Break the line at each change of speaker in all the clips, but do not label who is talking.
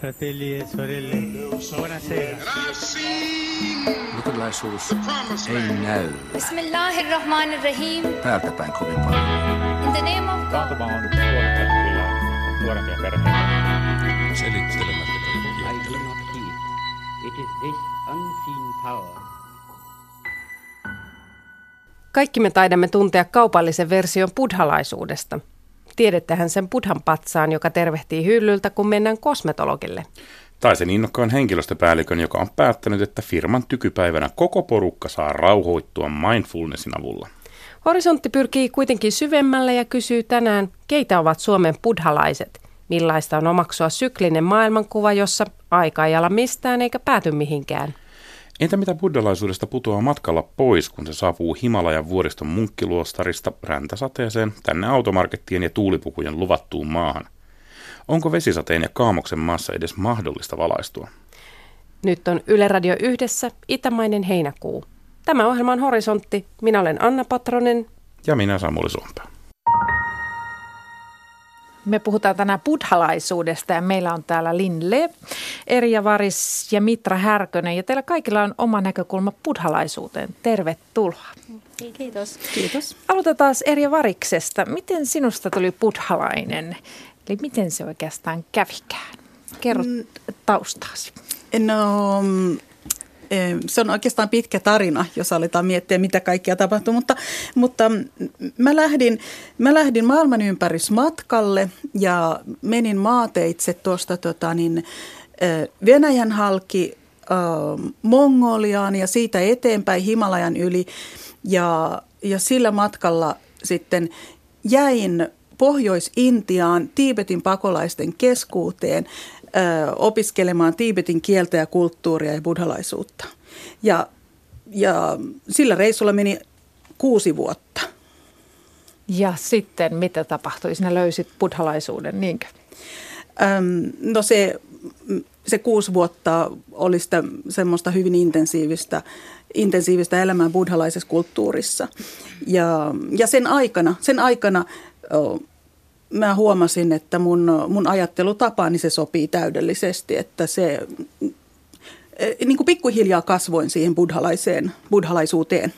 fratelli e sorelle, buonasera.
Luterilaisuus ei näy
Bismillahirrahmanirrahim.
täältä päin kovin paljon.
In the name of God.
On nuorempia perheitä.
Selittelemättä
I do not heed. It is this unseen power
Kaikki me taidamme tuntea kaupallisen version buddhalaisuudesta. Tiedettehän sen buddhan patsaan, joka tervehtii hyllyltä, kun mennään kosmetologille.
Tai sen innokkaan henkilöstöpäällikön, joka on päättänyt, että firman tykypäivänä koko porukka saa rauhoittua mindfulnessin avulla.
Horisontti pyrkii kuitenkin syvemmälle ja kysyy tänään, keitä ovat Suomen buddhalaiset? Millaista on omaksua syklinen maailmankuva, jossa aika ei ala mistään eikä pääty mihinkään?
Entä mitä buddhalaisuudesta putoaa matkalla pois, kun se saapuu Himalajan vuoriston munkkiluostarista räntäsateeseen tänne automarkettien ja tuulipukujen luvattuun maahan? Onko vesisateen ja kaamoksen maassa edes mahdollista valaistua?
Nyt on Yle Radio yhdessä Itämainen heinäkuu. Tämä ohjelma on Horisontti. Minä olen Anna Patronen.
Ja minä Samuli Suompää.
Me puhutaan tänään buddhalaisuudesta ja meillä on täällä Lin Le, Erja Varis ja Mitra Härkönen. Ja teillä kaikilla on oma näkökulma buddhalaisuuteen. Tervetuloa.
Kiitos.
Kiitos. Aloitetaan Erja Variksesta. Miten sinusta tuli buddhalainen? Eli miten se oikeastaan kävikään? Kerro mm. taustaasi.
No, mm, se on oikeastaan pitkä tarina, jos aletaan miettiä, mitä kaikkea tapahtuu. Mutta, mutta mä, lähdin, mä lähdin maailmanympärysmatkalle ja menin maateitse tuosta tota, niin, Venäjän halki Mongoliaan ja siitä eteenpäin Himalajan yli. Ja, ja sillä matkalla sitten jäin Pohjois-Intiaan Tiibetin pakolaisten keskuuteen ö, opiskelemaan Tiibetin kieltä ja kulttuuria ja buddhalaisuutta. Ja, ja sillä reissulla meni kuusi vuotta.
Ja sitten mitä tapahtui? Sinä löysit buddhalaisuuden, niinkö?
Öm, no se, se kuusi vuotta oli sitä semmoista hyvin intensiivistä, intensiivistä elämää buddhalaisessa kulttuurissa. Ja, ja sen aikana, sen aikana mä huomasin, että mun, mun ajattelutapa, niin se sopii täydellisesti, että se niin kuin pikkuhiljaa kasvoin siihen buddhalaiseen, buddhalaisuuteen.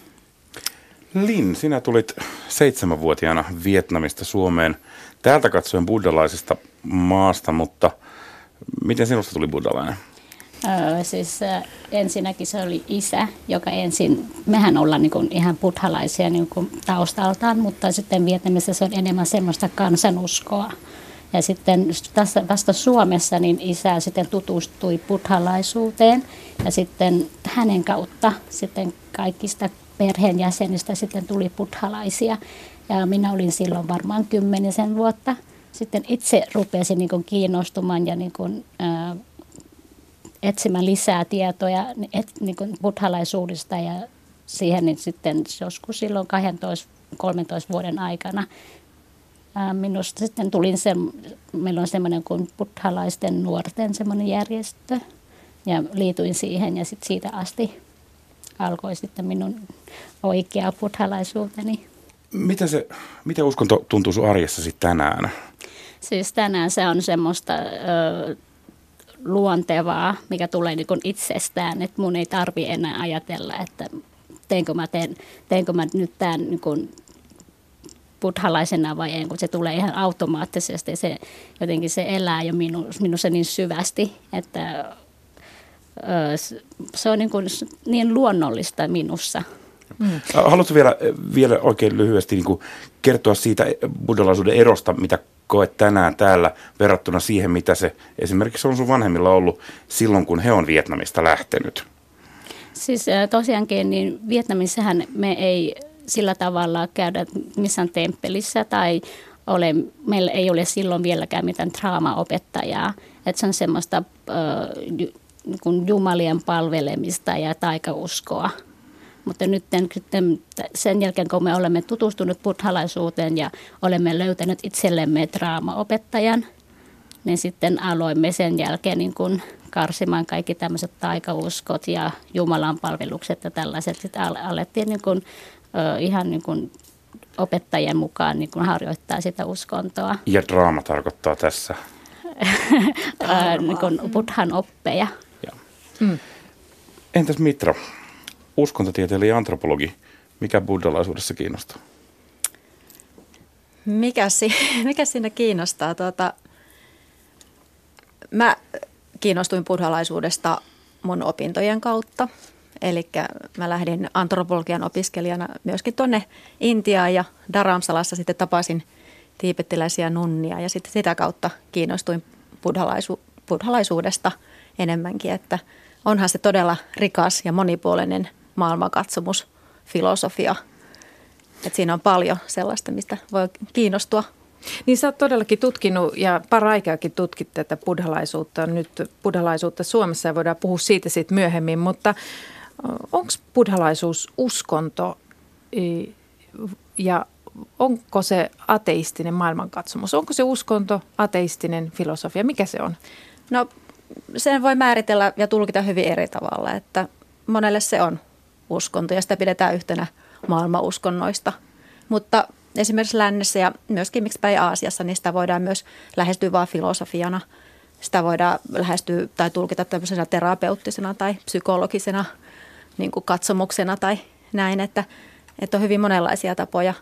Lin, sinä tulit seitsemänvuotiaana Vietnamista Suomeen. Täältä katsoen buddhalaisesta maasta, mutta miten sinusta tuli buddhalainen?
Öö, siis ensinnäkin se oli isä, joka ensin, mehän ollaan niin ihan buddhalaisia niin taustaltaan, mutta sitten Vietnamissa se on enemmän semmoista kansanuskoa. Ja sitten tässä vasta Suomessa niin isä sitten tutustui buddhalaisuuteen ja sitten hänen kautta sitten kaikista perheenjäsenistä sitten tuli buddhalaisia. Ja minä olin silloin varmaan kymmenisen vuotta. Sitten itse rupesin niin kuin kiinnostumaan ja niin kuin, äh, etsimään lisää tietoja et, niin kuin buddhalaisuudesta ja siihen niin sitten joskus silloin 12-13 vuoden aikana ää, minusta sitten tuli se, meillä on semmoinen kuin buddhalaisten nuorten semmoinen järjestö ja liityin siihen ja sitten siitä asti alkoi sitten minun oikea buddhalaisuuteni.
Miten, se, miten uskonto tuntuu sun arjessasi tänään?
Siis tänään se on semmoista... Ö, luontevaa, mikä tulee niin kuin itsestään, että mun ei tarvi enää ajatella, että teenkö mä, teen, teenkö mä nyt tämän niin kuin buddhalaisena vai en, kun se tulee ihan automaattisesti. Se, jotenkin se elää jo minu, minussa niin syvästi, että se on niin, kuin, niin luonnollista minussa.
Mm. Haluatko vielä, vielä oikein lyhyesti niin kuin kertoa siitä buddhalaisuuden erosta, mitä koet tänään täällä verrattuna siihen, mitä se esimerkiksi on sun vanhemmilla ollut silloin, kun he on Vietnamista lähtenyt?
Siis tosiaankin, niin Vietnamissahan me ei sillä tavalla käydä missään temppelissä tai ole, meillä ei ole silloin vieläkään mitään draamaopettajaa. Että se on semmoista äh, jumalien palvelemista ja taikauskoa. Mutta nyt sen jälkeen, kun me olemme tutustunut buddhalaisuuteen ja olemme löytäneet itsellemme draamaopettajan, niin sitten aloimme sen jälkeen niin kuin karsimaan kaikki tämmöiset taikauskot ja Jumalan palvelukset ja tällaiset. Sitten alettiin niin kuin, ihan niin kuin opettajien mukaan niin kuin harjoittaa sitä uskontoa.
Ja draama tarkoittaa tässä?
niin kuin buddhan oppeja.
Mm. Entäs Mitra, uskontotieteilijä ja antropologi, mikä buddhalaisuudessa kiinnostaa?
Mikä, si- mikä siinä kiinnostaa? Tuota, mä kiinnostuin buddhalaisuudesta mun opintojen kautta. Eli mä lähdin antropologian opiskelijana myöskin tuonne Intiaan ja Dharamsalassa sitten tapasin tiipettiläisiä nunnia ja sitten sitä kautta kiinnostuin buddhalaisu- buddhalaisuudesta enemmänkin, että onhan se todella rikas ja monipuolinen maailmankatsomus, filosofia. Että siinä on paljon sellaista, mistä voi kiinnostua
niin sä oot todellakin tutkinut ja paraikaakin tutkit tätä buddhalaisuutta, nyt buddhalaisuutta Suomessa ja voidaan puhua siitä sitten myöhemmin, mutta onko buddhalaisuus uskonto ja onko se ateistinen maailmankatsomus? Onko se uskonto, ateistinen filosofia? Mikä se on?
No sen voi määritellä ja tulkita hyvin eri tavalla, että monelle se on uskonto ja sitä pidetään yhtenä maailmanuskonnoista. Mutta esimerkiksi lännessä ja myöskin miksi päin Aasiassa, niin sitä voidaan myös lähestyä vain filosofiana. Sitä voidaan lähestyä tai tulkita tämmöisenä terapeuttisena tai psykologisena niin kuin katsomuksena tai näin, että, että on hyvin monenlaisia tapoja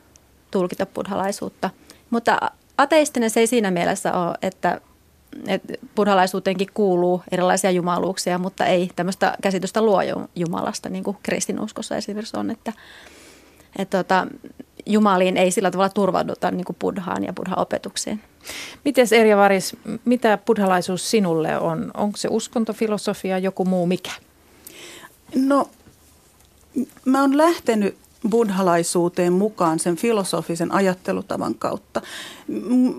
tulkita buddhalaisuutta. Mutta ateistinen se ei siinä mielessä ole, että, että buddhalaisuuteenkin kuuluu erilaisia jumaluuksia, mutta ei tämmöistä käsitystä luo Jumalasta, niin kuin kristinuskossa esimerkiksi on, että, että tota, Jumaliin ei sillä tavalla turvauduta niin kuin buddhaan ja buddha-opetukseen.
Miten Erja Varis, mitä buddhalaisuus sinulle on? Onko se uskontofilosofia, joku muu mikä?
No, mä oon lähtenyt buddhalaisuuteen mukaan sen filosofisen ajattelutavan kautta.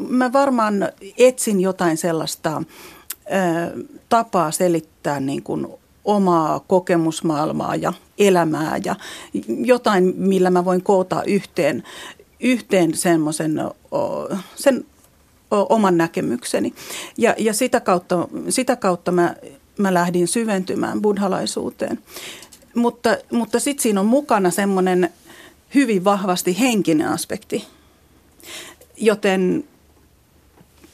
Mä varmaan etsin jotain sellaista tapaa selittää niin kuin omaa kokemusmaailmaa ja elämää ja jotain, millä mä voin koota yhteen, yhteen semmoisen sen oman näkemykseni. Ja, ja sitä kautta, sitä kautta mä, mä lähdin syventymään buddhalaisuuteen. Mutta, mutta sitten siinä on mukana semmoinen hyvin vahvasti henkinen aspekti. Joten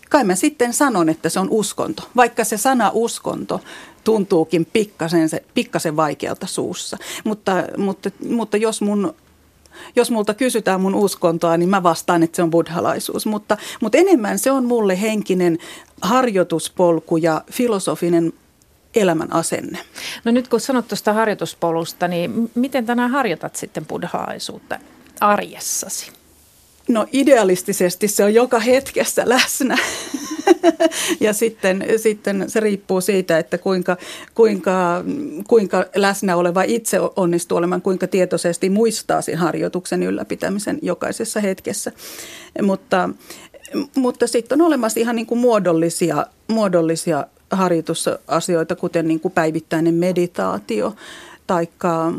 kai mä sitten sanon, että se on uskonto. Vaikka se sana uskonto tuntuukin pikkasen, se, pikkasen vaikealta suussa. Mutta, mutta, mutta jos mun jos multa kysytään mun uskontoa, niin mä vastaan, että se on buddhalaisuus. Mutta, mutta enemmän se on mulle henkinen harjoituspolku ja filosofinen elämän asenne.
No nyt kun sanot tuosta harjoituspolusta, niin miten tänään harjoitat sitten buddhalaisuutta arjessasi?
No idealistisesti se on joka hetkessä läsnä. ja sitten, sitten se riippuu siitä, että kuinka, kuinka, kuinka läsnä oleva itse onnistuu olemaan, kuinka tietoisesti muistaa sen harjoituksen ylläpitämisen jokaisessa hetkessä. Mutta, mutta sitten on olemassa ihan niin kuin muodollisia, muodollisia harjoitusasioita, kuten niin kuin päivittäinen meditaatio taikka,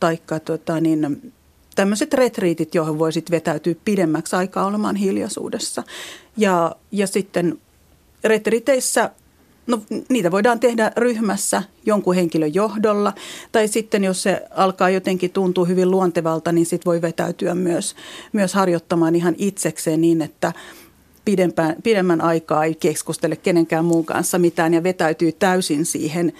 taikka tota niin, tämmöiset retriitit, joihin voisit vetäytyä pidemmäksi aikaa olemaan hiljaisuudessa. Ja, ja sitten retriteissä, no niitä voidaan tehdä ryhmässä jonkun henkilön johdolla. Tai sitten jos se alkaa jotenkin tuntua hyvin luontevalta, niin sitten voi vetäytyä myös, myös harjoittamaan ihan itsekseen niin, että pidempään, pidemmän aikaa ei keskustele kenenkään muun kanssa mitään ja vetäytyy täysin siihen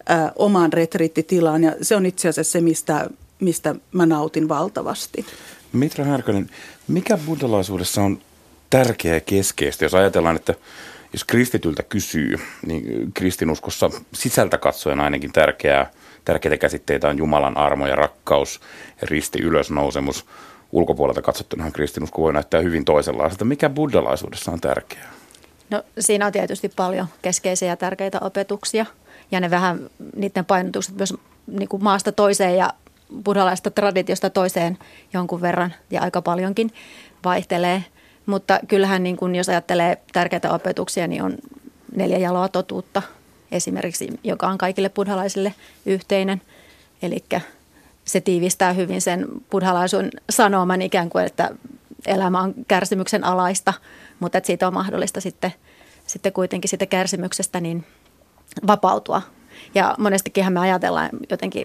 ö, omaan retriittitilaan. Ja se on itse asiassa se, mistä mistä mä nautin valtavasti.
Mitra Härkönen, mikä buddhalaisuudessa on tärkeää ja keskeistä, jos ajatellaan, että jos kristityltä kysyy, niin kristinuskossa sisältä katsoen ainakin tärkeää, tärkeitä käsitteitä on Jumalan armo ja rakkaus risti ylösnousemus. Ulkopuolelta katsottuna kristinusko voi näyttää hyvin toisenlaiselta. Mikä buddhalaisuudessa on tärkeää?
No siinä on tietysti paljon keskeisiä ja tärkeitä opetuksia ja ne vähän, niiden painotukset myös niin kuin maasta toiseen ja buddhalaista traditiosta toiseen jonkun verran ja aika paljonkin vaihtelee. Mutta kyllähän niin kun jos ajattelee tärkeitä opetuksia, niin on neljä jaloa totuutta esimerkiksi, joka on kaikille buddhalaisille yhteinen. Eli se tiivistää hyvin sen buddhalaisun sanoman ikään kuin, että elämä on kärsimyksen alaista, mutta että siitä on mahdollista sitten, sitten kuitenkin siitä kärsimyksestä niin vapautua. Ja monestikin me ajatellaan jotenkin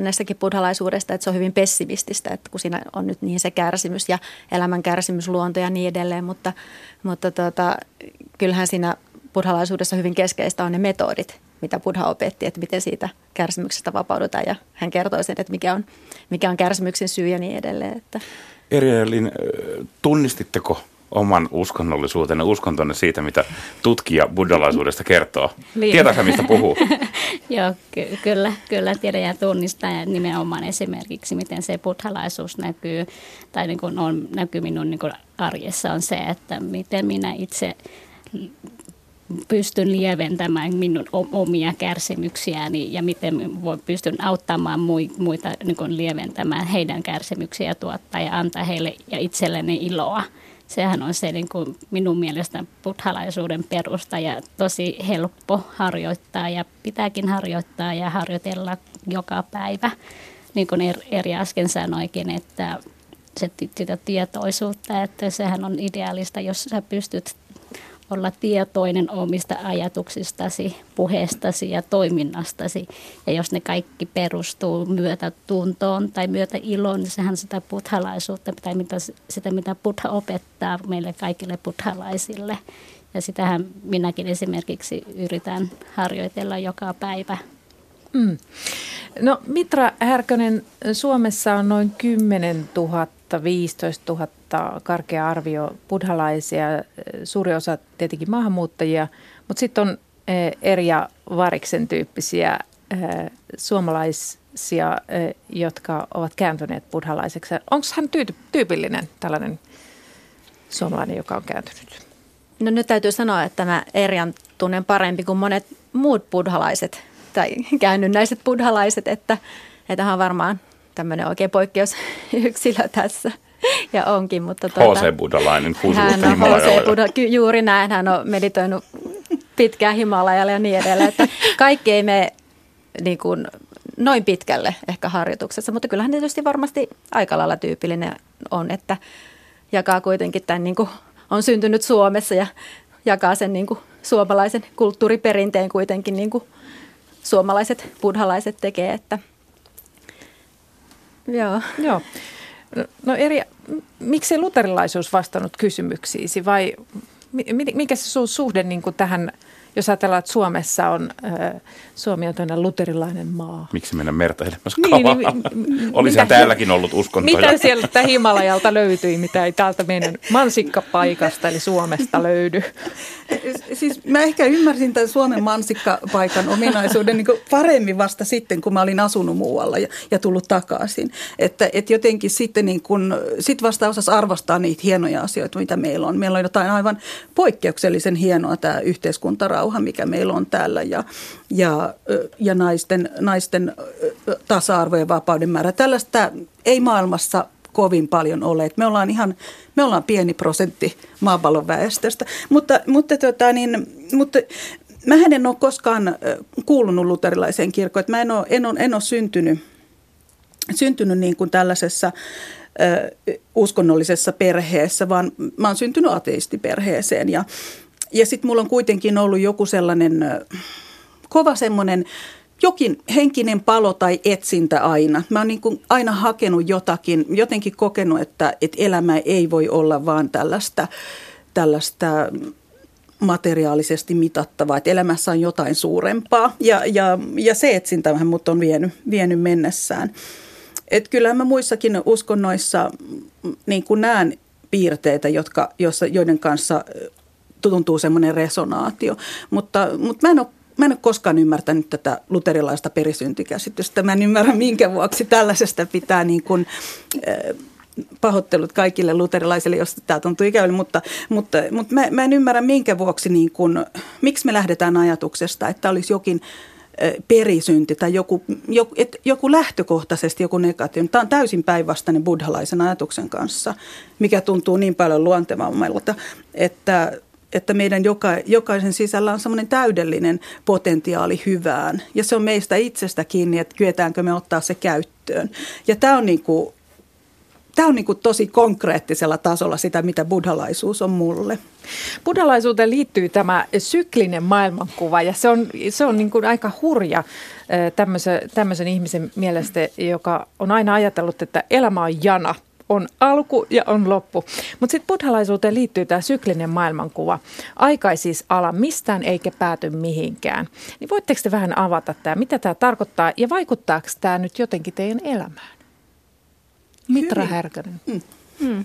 näissäkin buddhalaisuudesta, että se on hyvin pessimististä, että kun siinä on nyt niin se kärsimys ja elämän kärsimysluonto ja niin edelleen, mutta, mutta tota, kyllähän siinä buddhalaisuudessa hyvin keskeistä on ne metodit, mitä Buddha opetti, että miten siitä kärsimyksestä vapaudutaan. Ja hän kertoi sen, että mikä on, mikä on kärsimyksen syy ja niin edelleen. Että.
Erielin, tunnistitteko oman uskonnollisuutenne, uskontonne siitä, mitä tutkija buddhalaisuudesta kertoo? Niin. Tietääkö mistä puhuu?
Joo, ky- kyllä, kyllä tiedän ja tunnistan ja nimenomaan esimerkiksi, miten se buddhalaisuus näkyy tai niin kuin on, näkyy minun niin kuin arjessa on se, että miten minä itse pystyn lieventämään minun omia kärsimyksiäni ja miten pystyn auttamaan muita niin kuin lieventämään heidän kärsimyksiä tuottaa ja antaa heille ja itselleni iloa. Sehän on se niin kuin minun mielestä buddhalaisuuden perusta ja tosi helppo harjoittaa ja pitääkin harjoittaa ja harjoitella joka päivä. Niin kuin Eri äsken sanoikin, että se, sitä tietoisuutta, että sehän on ideaalista, jos sä pystyt olla tietoinen omista ajatuksistasi, puheestasi ja toiminnastasi. Ja jos ne kaikki perustuu myötätuntoon tai myötäiloon, niin sehän sitä buddhalaisuutta tai mitä, sitä, mitä buddha opettaa meille kaikille buddhalaisille. Ja sitähän minäkin esimerkiksi yritän harjoitella joka päivä.
Mm. No Mitra Härkönen, Suomessa on noin 10 000 15 000 karkea arvio buddhalaisia, suuri osa tietenkin maahanmuuttajia, mutta sitten on eh, eri ja variksen tyyppisiä eh, suomalaisia, jotka ovat kääntyneet buddhalaiseksi. Onko hän tyypillinen tällainen suomalainen, joka on kääntynyt?
No nyt täytyy sanoa, että mä Erian tunnen parempi kuin monet muut buddhalaiset tai käännynnäiset buddhalaiset, että, että hän on varmaan tämmöinen oikein poikkeusyksilö tässä. Ja onkin, mutta
tuota, H.C. Buddhalainen
Hän on H.C. Buddha, juuri näin, hän on meditoinut pitkään Himalajalle ja niin edelleen. Että kaikki ei mene niin kuin, noin pitkälle ehkä harjoituksessa, mutta kyllähän tietysti varmasti aika lailla tyypillinen on, että jakaa kuitenkin tämän, niin kuin, on syntynyt Suomessa ja jakaa sen niin kuin, suomalaisen kulttuuriperinteen kuitenkin niin kuin suomalaiset buddhalaiset tekee, että –
Joo. Joo. No eri, miksi luterilaisuus vastannut kysymyksiisi vai mikä se suhde niin kuin tähän jos ajatellaan, että Suomessa on, äh, Suomi on tämmöinen luterilainen maa.
Miksi mennä mertailemassa niin, niin, Olisi mitä, täälläkin ollut uskontoja.
Mitä sieltä Himalajalta löytyi, mitä ei täältä meidän mansikkapaikasta eli Suomesta löydy?
Siis mä ehkä ymmärsin tämän Suomen mansikkapaikan ominaisuuden niin paremmin vasta sitten, kun mä olin asunut muualla ja, ja tullut takaisin. Että et jotenkin sitten niin kun, sit vasta osas arvostaa niitä hienoja asioita, mitä meillä on. Meillä on jotain aivan poikkeuksellisen hienoa tämä yhteiskuntarauha rauha, mikä meillä on täällä ja, ja, ja naisten, naisten tasa-arvo ja vapauden määrä. Tällaista ei maailmassa kovin paljon ole. Me ollaan ihan, me ollaan pieni prosentti maapallon väestöstä, mutta, mutta, tota, niin, mutta mä en ole koskaan kuulunut luterilaiseen kirkkoon. Mä en ole, en ole, en ole syntynyt, syntynyt niin kuin tällaisessa uskonnollisessa perheessä, vaan mä oon syntynyt ateistiperheeseen ja, ja sitten mulla on kuitenkin ollut joku sellainen kova semmoinen jokin henkinen palo tai etsintä aina. Mä oon niin kuin aina hakenut jotakin, jotenkin kokenut, että, että elämä ei voi olla vaan tällaista, tällaista materiaalisesti mitattavaa, että elämässä on jotain suurempaa. Ja, ja, ja se etsintä vähän mut on vienyt, vienyt mennessään. Et kyllähän mä muissakin uskonnoissa niin kuin näen piirteitä, jotka, jossa, joiden kanssa tuntuu semmoinen resonaatio. Mutta, mutta mä en ole Mä en ole koskaan ymmärtänyt tätä luterilaista perisyntikäsitystä. Mä en ymmärrä, minkä vuoksi tällaisesta pitää niin kuin, äh, pahoittelut kaikille luterilaisille, jos tämä tuntuu ikävälle, mutta, mutta, mutta mä, mä en ymmärrä, minkä vuoksi, niin kuin, miksi me lähdetään ajatuksesta, että olisi jokin perisynti tai joku, joku, et, joku lähtökohtaisesti joku negatiivinen. Tämä on täysin päinvastainen buddhalaisen ajatuksen kanssa, mikä tuntuu niin paljon luontevammalta, että että meidän joka, jokaisen sisällä on semmoinen täydellinen potentiaali hyvään. Ja se on meistä itsestä kiinni, että kyetäänkö me ottaa se käyttöön. Ja tämä on, niin kuin, tämä on niin kuin tosi konkreettisella tasolla sitä, mitä buddhalaisuus on mulle.
Buddhalaisuuteen liittyy tämä syklinen maailmankuva ja se on, se on niin kuin aika hurja tämmöisen, tämmöisen ihmisen mielestä, joka on aina ajatellut, että elämä on jana – on alku ja on loppu. Mutta sitten buddhalaisuuteen liittyy tämä syklinen maailmankuva. Aika ei siis ala mistään eikä pääty mihinkään. Niin voitteko te vähän avata tämä, mitä tämä tarkoittaa ja vaikuttaako tämä nyt jotenkin teidän elämään? Mitra. Härkönen. Mm. Mm.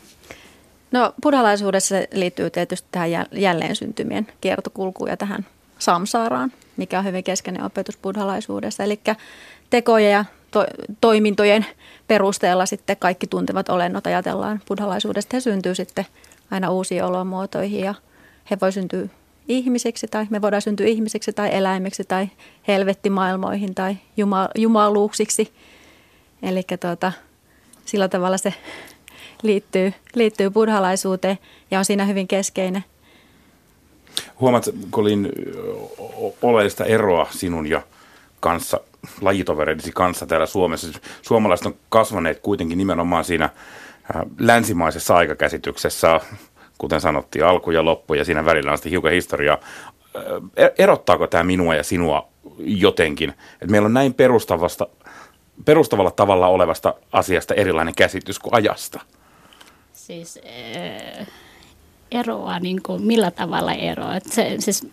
No buddhalaisuudessa se liittyy tietysti tähän jälleen syntymien kiertokulkuun ja tähän samsaaraan, mikä on hyvin keskeinen opetus buddhalaisuudessa. Eli tekoja ja to- toimintojen perusteella sitten kaikki tuntevat olennot ajatellaan buddhalaisuudesta. He syntyy sitten aina uusiin olomuotoihin ja he voi syntyä ihmisiksi tai me voidaan syntyä ihmisiksi tai eläimiksi tai helvettimaailmoihin tai juma- jumaluuksiksi. Eli tuota, sillä tavalla se liittyy, liittyy buddhalaisuuteen ja on siinä hyvin keskeinen.
Huomaat, Kolin, oleellista eroa sinun ja kanssa, lajitovereidesi kanssa täällä Suomessa. Suomalaiset on kasvaneet kuitenkin nimenomaan siinä äh, länsimaisessa aikakäsityksessä, kuten sanottiin, alku ja loppu ja siinä välillä on sitten hiukan historiaa. Äh, e-, erottaako tämä minua ja sinua jotenkin? Et meillä on näin perustavasta, perustavalla tavalla olevasta asiasta erilainen käsitys kuin ajasta.
Siis äh, eroa, niin kuin, millä tavalla eroa? Se, siis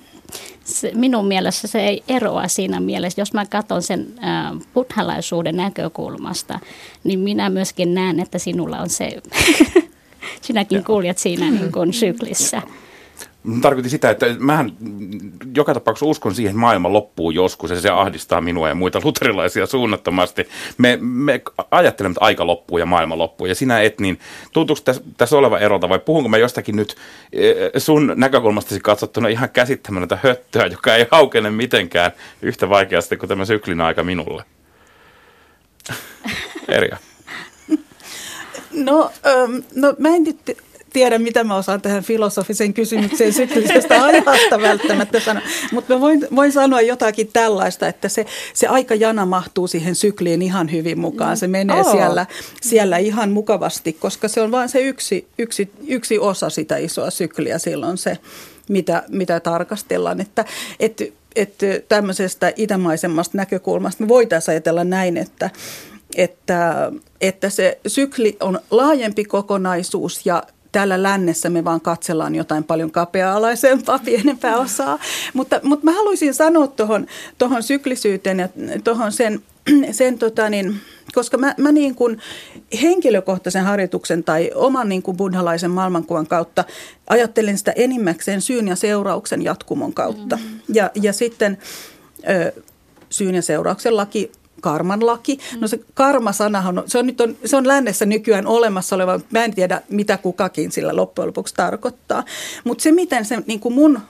se, minun mielestä se ei eroa siinä mielessä. Jos mä katson sen äh, buddhalaisuuden näkökulmasta, niin minä myöskin näen, että sinulla on se, sinäkin kuljet siinä niin kuin syklissä.
Tarkoitin sitä, että mähän joka tapauksessa uskon siihen, että maailma loppuu joskus ja se ahdistaa minua ja muita luterilaisia suunnattomasti. Me, me ajattelemme, että aika loppuu ja maailma loppuu ja sinä et, niin tuntuuko tässä, tässä oleva erota vai puhunko mä jostakin nyt eh, sun näkökulmastasi katsottuna ihan käsittämätöntä höttöä, joka ei haukene mitenkään yhtä vaikeasti kuin tämä syklin aika minulle? Erja.
No, ähm, no mä en nyt tiedä, mitä mä osaan tähän filosofiseen kysymykseen syklisestä ajasta välttämättä sanoa. Mutta mä voin, voin sanoa jotakin tällaista, että se, se aikajana mahtuu siihen sykliin ihan hyvin mukaan. Se menee oh. siellä, siellä ihan mukavasti, koska se on vain se yksi, yksi, yksi osa sitä isoa sykliä silloin se, mitä, mitä tarkastellaan. Että, että, että tämmöisestä itämaisemmasta näkökulmasta me voitaisiin ajatella näin, että, että, että se sykli on laajempi kokonaisuus ja täällä lännessä me vaan katsellaan jotain paljon kapea-alaisempaa, pienempää osaa. Mutta, mutta mä haluaisin sanoa tuohon tohon syklisyyteen ja tuohon sen, sen tota niin, koska mä, mä niin kuin henkilökohtaisen harjoituksen tai oman niin kuin buddhalaisen maailmankuvan kautta ajattelen sitä enimmäkseen syyn ja seurauksen jatkumon kautta. Mm-hmm. Ja, ja sitten ö, syyn ja seurauksen laki karman laki. Mm. No se karma-sanahan, se on, nyt on, se on lännessä nykyään olemassa oleva, mä en tiedä mitä kukakin sillä loppujen lopuksi tarkoittaa. Mutta se, miten se niin kuin mun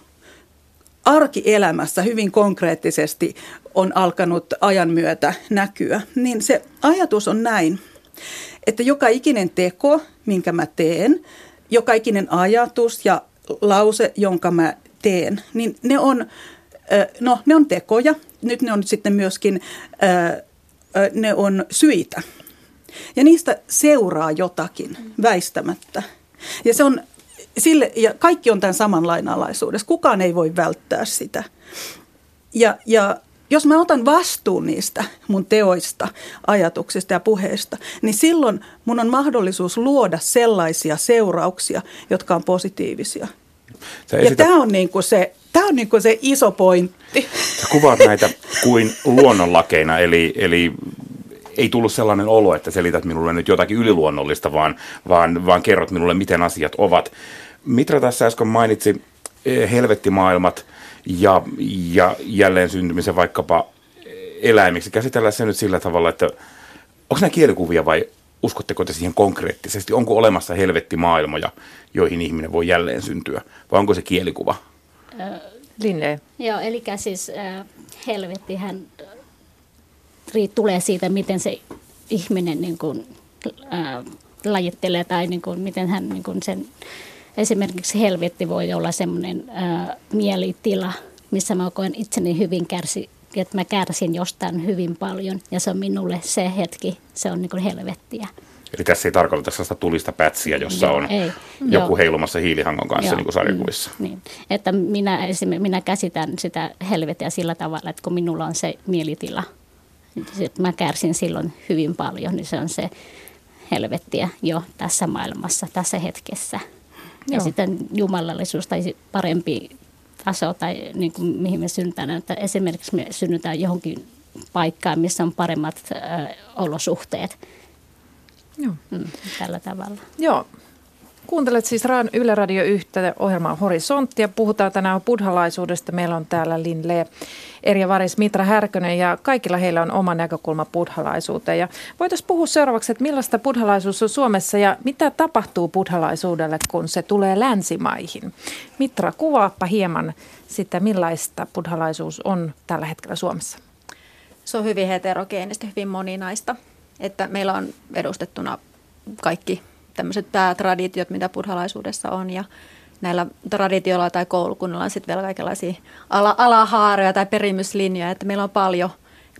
arkielämässä hyvin konkreettisesti on alkanut ajan myötä näkyä, niin se ajatus on näin, että joka ikinen teko, minkä mä teen, joka ikinen ajatus ja lause, jonka mä teen, niin ne on, no, ne on tekoja. Nyt ne on sitten myöskin ne on syitä. Ja niistä seuraa jotakin väistämättä. Ja, se on sille, ja kaikki on tämän saman lainalaisuudessa. Kukaan ei voi välttää sitä. Ja, ja jos mä otan vastuun niistä mun teoista, ajatuksista ja puheista, niin silloin mun on mahdollisuus luoda sellaisia seurauksia, jotka on positiivisia. ja tämä on, niin kuin se, tämä on niin kuin se iso pointti.
Sä kuvaat näitä kuin luonnonlakeina, eli, eli ei tullut sellainen olo, että selität minulle nyt jotakin yliluonnollista, vaan, vaan, vaan kerrot minulle, miten asiat ovat. Mitra tässä äsken mainitsi eh, helvettimaailmat ja, ja jälleen syntymisen vaikkapa eläimiksi. Käsitellään se nyt sillä tavalla, että onko nämä kielikuvia vai uskotteko te siihen konkreettisesti? Onko olemassa helvettimaailmoja, joihin ihminen voi jälleen syntyä, vai onko se kielikuva?
Linne.
Joo, eli siis äh, helvettihän tulee siitä, miten se ihminen niin kuin, äh, lajittelee tai niin kuin, miten hän niin kuin sen, esimerkiksi helvetti voi olla semmoinen äh, mielitila, missä mä koen itseni hyvin kärsi, että mä kärsin jostain hyvin paljon ja se on minulle se hetki, se on niin kuin helvettiä.
Eli tässä ei tarkoita sellaista tulista pätsiä, jossa Joo, on ei. joku Joo. heilumassa hiilihangon kanssa, Joo. niin kuin sarjakuvissa. Mm,
niin. Että minä, minä käsitän sitä helvettiä sillä tavalla, että kun minulla on se mielitila, että mä kärsin silloin hyvin paljon, niin se on se helvettiä jo tässä maailmassa, tässä hetkessä. Ja
Joo.
sitten jumalallisuus tai parempi taso tai niin kuin, mihin me synnytään. Että esimerkiksi me synnytään johonkin paikkaan, missä on paremmat ö, olosuhteet.
Joo.
Mm, tällä tavalla.
Joo. Kuuntelet siis Raan Yle Radio 1 ohjelmaa Horisonttia. Puhutaan tänään buddhalaisuudesta. Meillä on täällä Lin Le, Erja Varis, Mitra Härkönen ja kaikilla heillä on oma näkökulma buddhalaisuuteen. Ja voitaisiin puhua seuraavaksi, että millaista buddhalaisuus on Suomessa ja mitä tapahtuu buddhalaisuudelle, kun se tulee länsimaihin. Mitra, kuvaappa hieman sitä, millaista buddhalaisuus on tällä hetkellä Suomessa.
Se on hyvin heterogeenistä, hyvin moninaista. Että meillä on edustettuna kaikki tämmöiset päätraditiot, mitä buddhalaisuudessa on ja näillä traditioilla tai koulukunnilla on sitten vielä kaikenlaisia ala- alahaaroja tai perimyslinjoja, että meillä on paljon,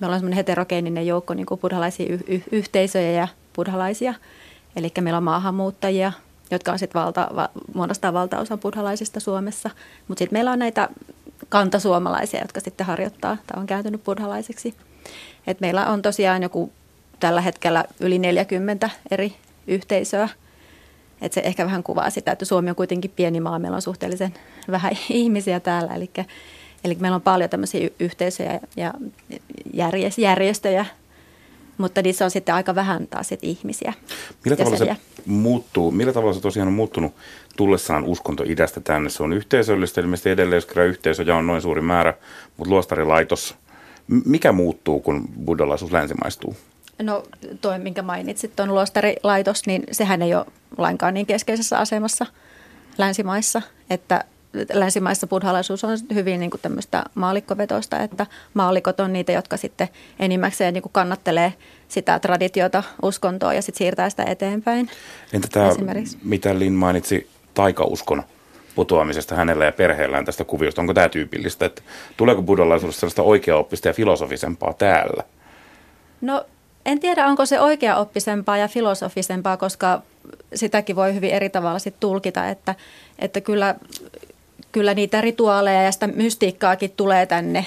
meillä on semmoinen heterogeeninen joukko niin kuin buddhalaisia y- y- yhteisöjä ja buddhalaisia, eli meillä on maahanmuuttajia, jotka on sitten valta, va, muodostaa valtaosa buddhalaisista Suomessa, mutta sitten meillä on näitä kantasuomalaisia, jotka sitten harjoittaa tai on kääntynyt buddhalaisiksi. Et meillä on tosiaan joku tällä hetkellä yli 40 eri yhteisöä. Et se ehkä vähän kuvaa sitä, että Suomi on kuitenkin pieni maa, meillä on suhteellisen vähän ihmisiä täällä. Eli, eli meillä on paljon tämmöisiä yhteisöjä ja järjest- järjestöjä, mutta niissä on sitten aika vähän taas sit ihmisiä.
Millä tavalla se muuttuu, millä tavalla se tosiaan on muuttunut tullessaan uskonto idästä tänne? Se on yhteisöllistä, ilmeisesti edelleen, jos yhteisöjä on noin suuri määrä, mutta luostarilaitos, mikä muuttuu, kun buddhalaisuus länsimaistuu?
No toi, minkä mainitsit, tuon luostarilaitos, niin sehän ei ole lainkaan niin keskeisessä asemassa länsimaissa, että länsimaissa buddhalaisuus on hyvin niin kuin tämmöistä maalikkovetoista, että maalikot on niitä, jotka sitten enimmäkseen niin kuin kannattelee sitä traditiota, uskontoa ja sitten siirtää sitä eteenpäin.
Entä tämä, mitä Lin mainitsi taikauskon putoamisesta hänellä ja perheellään tästä kuviosta, onko tämä tyypillistä, että tuleeko buddhalaisuudesta sellaista oikeaoppista ja filosofisempaa täällä?
No en tiedä, onko se oikea oppisempaa ja filosofisempaa, koska sitäkin voi hyvin eri tavalla sit tulkita, että, että kyllä, kyllä niitä rituaaleja ja sitä mystiikkaakin tulee tänne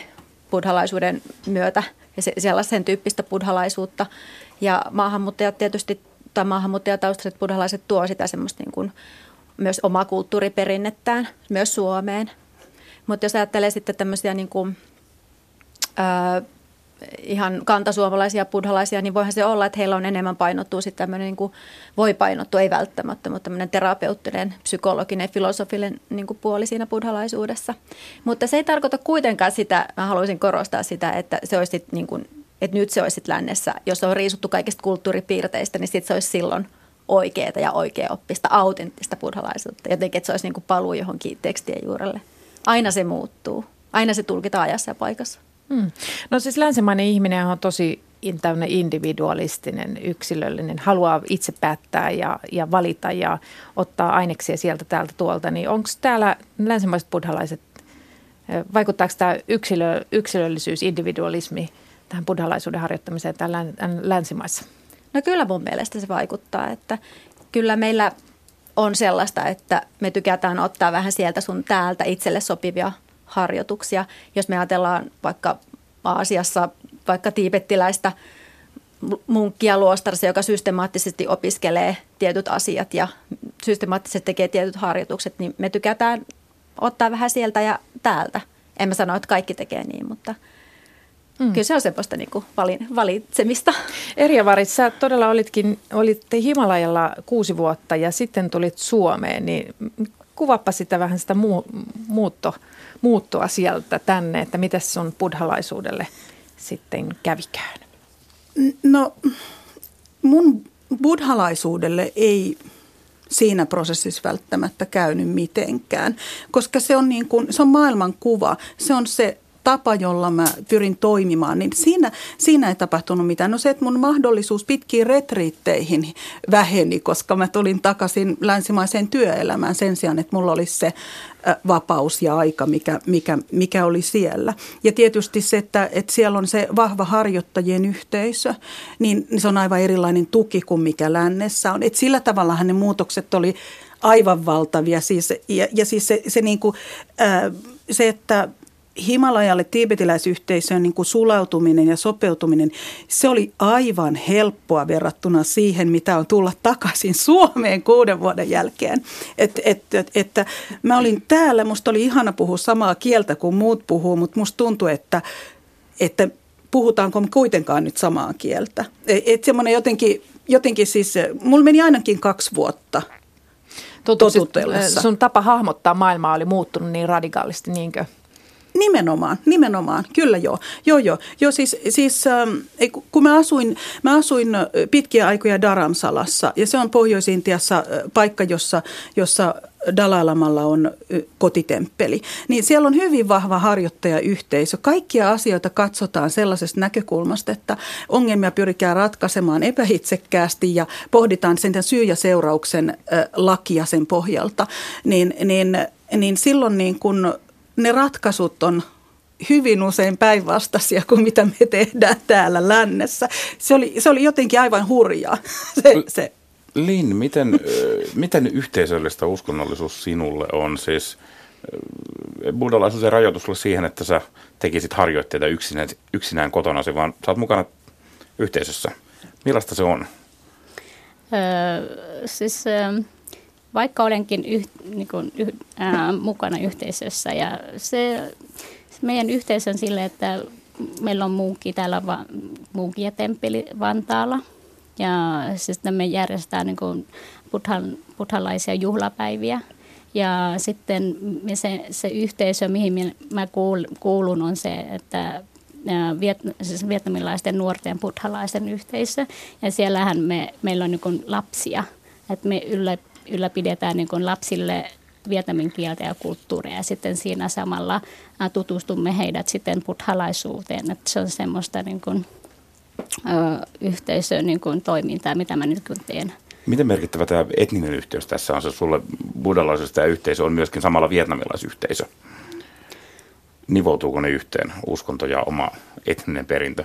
buddhalaisuuden myötä ja se, sellaisen tyyppistä buddhalaisuutta. Ja maahanmuuttajat tietysti, tai maahanmuuttajataustaiset buddhalaiset tuo sitä semmoista niin kuin myös omaa kulttuuriperinnettään myös Suomeen. Mutta jos ajattelee sitten tämmöisiä niin kuin, ää, ihan kantasuomalaisia buddhalaisia, niin voihan se olla, että heillä on enemmän painottuu sitten tämmöinen, niin kuin, voi painottua, ei välttämättä, mutta tämmöinen terapeuttinen, psykologinen, filosofinen niin kuin puoli siinä buddhalaisuudessa. Mutta se ei tarkoita kuitenkaan sitä, mä haluaisin korostaa sitä, että se olisi niin kuin, että nyt se olisi sit lännessä, jos on riisuttu kaikista kulttuuripiirteistä, niin sitten se olisi silloin oikeaa ja oikeaoppista, autenttista buddhalaisuutta. Jotenkin, että se olisi niin kuin paluu johonkin tekstien juurelle. Aina se muuttuu. Aina se tulkitaan ajassa ja paikassa.
Hmm. No siis länsimainen ihminen on tosi individualistinen, yksilöllinen, haluaa itse päättää ja, ja valita ja ottaa aineksia sieltä täältä tuolta. Niin onko täällä länsimaiset buddhalaiset, vaikuttaako tämä yksilö, yksilöllisyys, individualismi tähän buddhalaisuuden harjoittamiseen täällä län- länsimaissa?
No kyllä mun mielestä se vaikuttaa, että kyllä meillä on sellaista, että me tykätään ottaa vähän sieltä sun täältä itselle sopivia harjoituksia. Jos me ajatellaan vaikka Aasiassa vaikka tiibettiläistä munkkia luostarissa, joka systemaattisesti opiskelee tietyt asiat ja systemaattisesti tekee tietyt harjoitukset, niin me tykätään ottaa vähän sieltä ja täältä. En mä sano, että kaikki tekee niin, mutta mm. kyllä se on semmoista niin kuin valitsemista.
Erja Varit, sä todella olitkin, olitte Himalajalla kuusi vuotta ja sitten tulit Suomeen, niin kuvappa sitä vähän sitä muu, muutto, muuttoa sieltä tänne, että miten sun buddhalaisuudelle sitten kävikään?
No mun buddhalaisuudelle ei siinä prosessissa välttämättä käynyt mitenkään, koska se on, niin kuin, se on maailmankuva, se on se tapa, jolla mä pyrin toimimaan, niin siinä, siinä ei tapahtunut mitään. No se, että mun mahdollisuus pitkiin retriitteihin väheni, koska mä tulin takaisin länsimaiseen työelämään sen sijaan, että mulla olisi se vapaus ja aika, mikä, mikä, mikä oli siellä. Ja tietysti se, että, että siellä on se vahva harjoittajien yhteisö, niin se on aivan erilainen tuki kuin mikä lännessä on. Et sillä tavallahan ne muutokset oli aivan valtavia. Siis, ja, ja siis se, se, niin kuin, se että Himalajalle tiibetiläisyhteisöön niin kuin sulautuminen ja sopeutuminen, se oli aivan helppoa verrattuna siihen, mitä on tulla takaisin Suomeen kuuden vuoden jälkeen. Et, et, et, että mä olin täällä, musta oli ihana puhua samaa kieltä kuin muut puhuu, mutta musta tuntui, että, että puhutaanko me kuitenkaan nyt samaa kieltä. Että semmoinen jotenkin, jotenkin siis, mulla meni ainakin kaksi vuotta totutellessa.
Sun tapa hahmottaa maailmaa oli muuttunut niin radikaalisti, niinkö?
Nimenomaan, nimenomaan, kyllä joo. Joo, joo. joo siis, siis ähm, kun mä asuin, mä asuin äh, pitkiä aikoja Dharamsalassa ja se on Pohjois-Intiassa äh, paikka, jossa, jossa Dalai Lamalla on äh, kotitemppeli, niin siellä on hyvin vahva harjoittajayhteisö. Kaikkia asioita katsotaan sellaisesta näkökulmasta, että ongelmia pyrikään ratkaisemaan epäitsekkäästi ja pohditaan sen syy- ja seurauksen lakia sen pohjalta. Niin, niin, niin silloin niin kun ne ratkaisut on hyvin usein päinvastaisia kuin mitä me tehdään täällä lännessä. Se oli, se oli jotenkin aivan hurjaa se, se
Lin, miten, miten yhteisöllistä uskonnollisuus sinulle on? Siis buddhalaisuus ei rajoitu sulle siihen, että sä tekisit harjoitteita yksinään, yksinään kotonasi, vaan sä oot mukana yhteisössä. Millaista se on?
Öö, siis vaikka olenkin yh, niin kuin, yh, ää, mukana yhteisössä ja se, se meidän yhteisö on sille, että meillä on muukki täällä, va, muukki ja temppeli Vantaalla. Ja sitten me järjestetään niin kuin buddhan, buddhalaisia juhlapäiviä. Ja sitten se, se yhteisö, mihin mä kuulun, on se, että viet, siis vietnamilaisten nuorten buddhalaisten yhteisö. Ja siellähän me, meillä on niin lapsia, että me yllä, ylläpidetään niin kuin lapsille vietnamin kieltä ja kulttuuria ja sitten siinä samalla tutustumme heidät sitten buddhalaisuuteen. Että se on semmoista niin kuin, ö, yhteisön niin kuin toimintaa, mitä mä nyt teen.
Miten merkittävä tämä etninen yhteys tässä on? Se sulle buddhalaisesta ja yhteisö on myöskin samalla vietnamilaisyhteisö. Nivoutuuko ne yhteen, uskonto ja oma etninen perintö?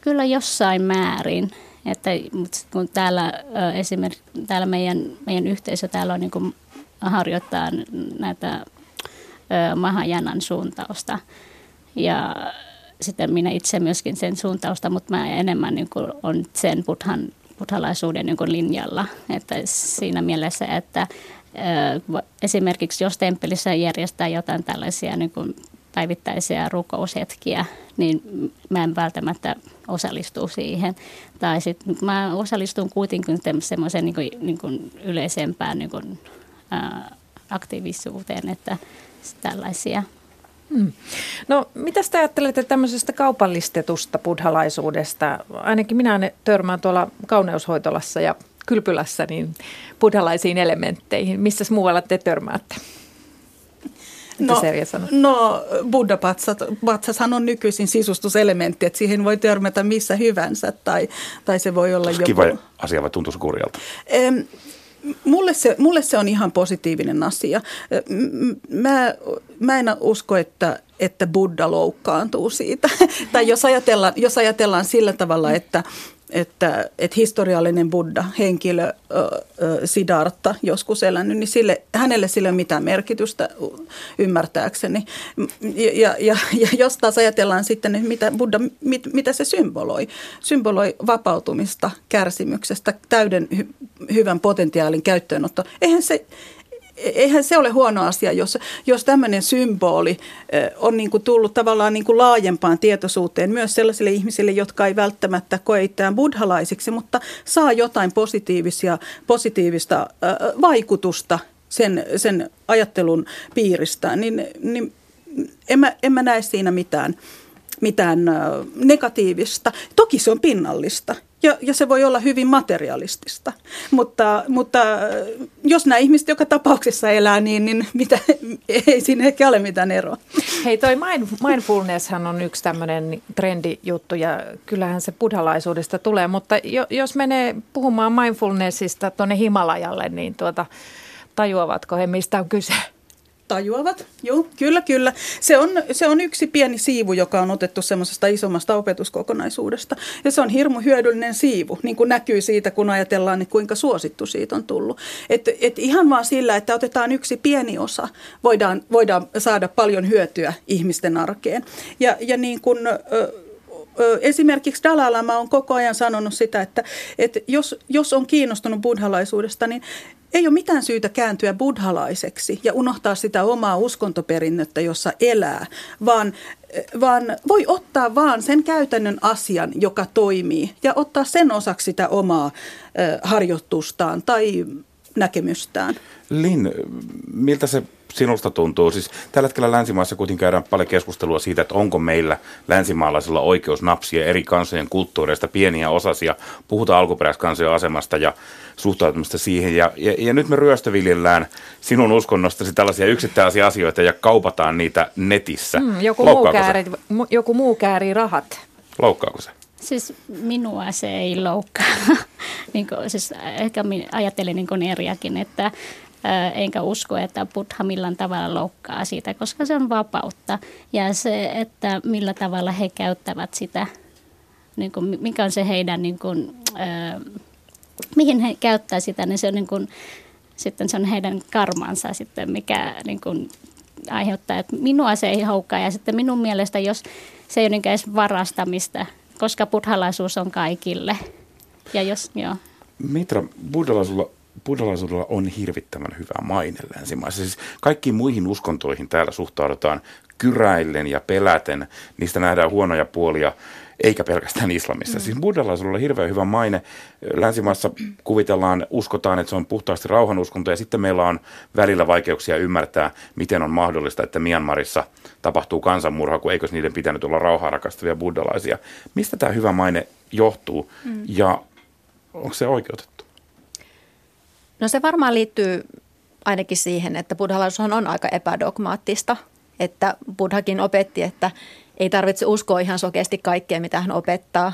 Kyllä jossain määrin. Että, mutta kun täällä esimerkiksi täällä meidän, meidän yhteisö täällä on niin kuin harjoittaa näitä Mahajanan suuntausta ja sitten minä itse myöskin sen suuntausta, mutta mä enemmän niin kuin on sen buddhan, buddhalaisuuden niin kuin linjalla. Että siinä mielessä, että esimerkiksi jos temppelissä järjestää jotain tällaisia niin kuin päivittäisiä rukoushetkiä, niin mä en välttämättä osallistu siihen. Tai sitten mä osallistun kuitenkin semmoiseen niin niin yleisempään niin kuin, ää, aktiivisuuteen, että tällaisia.
Hmm. No, mitä te ajattelette tämmöisestä kaupallistetusta buddhalaisuudesta? Ainakin minä törmään tuolla kauneushoitolassa ja kylpylässä niin buddhalaisiin elementteihin. Missä muualla te törmäätte?
No, No Buddha-patsashan on nykyisin sisustuselementti, että siihen voi törmätä missä hyvänsä tai, tai se voi olla joku...
Kiva asia vai tuntuisi kurjalta?
Em, Mulle se, mulle se on ihan positiivinen asia. Mä, mä en usko, että, että Buddha loukkaantuu siitä. tai jos ajatellaan, jos ajatellaan sillä tavalla, että, että, että historiallinen Buddha, henkilö Siddhartha, joskus elänyt, niin sille, hänelle sillä ei ole mitään merkitystä ymmärtääkseni. Ja, ja, ja, jos taas ajatellaan sitten, että mitä Buddha, mit, mitä se symboloi. Symboloi vapautumista, kärsimyksestä, täyden hy, hyvän potentiaalin käyttöönotto. Eihän se, eihän se ole huono asia, jos, jos tämmöinen symboli on niin kuin tullut tavallaan niin kuin laajempaan tietoisuuteen myös sellaisille ihmisille, jotka ei välttämättä koe itseään buddhalaisiksi, mutta saa jotain positiivisia, positiivista vaikutusta sen, sen ajattelun piiristä, niin, niin en, mä, en mä näe siinä mitään, mitään negatiivista. Toki se on pinnallista ja, ja se voi olla hyvin materialistista. Mutta, mutta jos nämä ihmiset joka tapauksessa elää niin, niin mitä, ei siinä ehkä ole mitään eroa.
Hei, toi mindfulnesshan on yksi tämmöinen trendijuttu ja kyllähän se buddhalaisuudesta tulee. Mutta jo, jos menee puhumaan mindfulnessista tuonne Himalajalle, niin tuota, tajuavatko he, mistä on kyse?
Tajuavat, joo, kyllä, kyllä. Se on, se on yksi pieni siivu, joka on otettu semmoisesta isommasta opetuskokonaisuudesta. Ja se on hirmu hyödyllinen siivu, niin kuin näkyy siitä, kun ajatellaan, niin kuinka suosittu siitä on tullut. Et, et ihan vaan sillä, että otetaan yksi pieni osa, voidaan, voidaan saada paljon hyötyä ihmisten arkeen. Ja, ja niin kuin... Ö, esimerkiksi Dalai Lama on koko ajan sanonut sitä, että, että jos, jos on kiinnostunut buddhalaisuudesta, niin ei ole mitään syytä kääntyä buddhalaiseksi ja unohtaa sitä omaa uskontoperinnöttä, jossa elää, vaan, vaan voi ottaa vaan sen käytännön asian, joka toimii ja ottaa sen osaksi sitä omaa harjoitustaan tai näkemystään.
Lin, miltä se sinusta tuntuu? Siis tällä hetkellä länsimaissa kuitenkin käydään paljon keskustelua siitä, että onko meillä länsimaalaisilla oikeus napsia eri kansojen kulttuureista pieniä osasia. Puhutaan alkuperäiskansojen asemasta ja suhtautumista siihen. Ja, ja, ja nyt me ryöstöviljellään sinun uskonnostasi tällaisia yksittäisiä asioita ja kaupataan niitä netissä. Mm,
joku, muu kääri, joku muu käärii rahat.
Loukkaako se?
Siis minua se ei loukkaa. niin kuin, siis ehkä ajattelin niin eriäkin, että enkä usko, että Buddha millään tavalla loukkaa siitä, koska se on vapautta. Ja se, että millä tavalla he käyttävät sitä, niin kuin, mikä on se heidän, niin kuin, äh, mihin he käyttää sitä, niin se on, niin kuin, sitten se on heidän karmansa sitten, mikä niin kuin, aiheuttaa, että minua se ei houkkaa. Ja sitten minun mielestä, jos se ei ole edes varastamista, koska buddhalaisuus on kaikille. Ja jos, joo.
Mitra, buddhalaisuudella buddhalaisuudella on hirvittävän hyvä maine länsimaissa. Siis kaikkiin muihin uskontoihin täällä suhtaudutaan kyräillen ja peläten. Niistä nähdään huonoja puolia, eikä pelkästään islamissa. Mm. Siis buddhalaisuudella on hirveän hyvä maine. Länsimaissa kuvitellaan, uskotaan, että se on puhtaasti rauhanuskonto, ja sitten meillä on välillä vaikeuksia ymmärtää, miten on mahdollista, että Myanmarissa tapahtuu kansanmurha, kun eikös niiden pitänyt olla rauhaa rakastavia buddhalaisia. Mistä tämä hyvä maine johtuu, mm. ja onko se oikeutettu?
No se varmaan liittyy ainakin siihen, että buddhalaisuus on aika epädogmaattista. Että buddhakin opetti, että ei tarvitse uskoa ihan sokeasti kaikkea, mitä hän opettaa.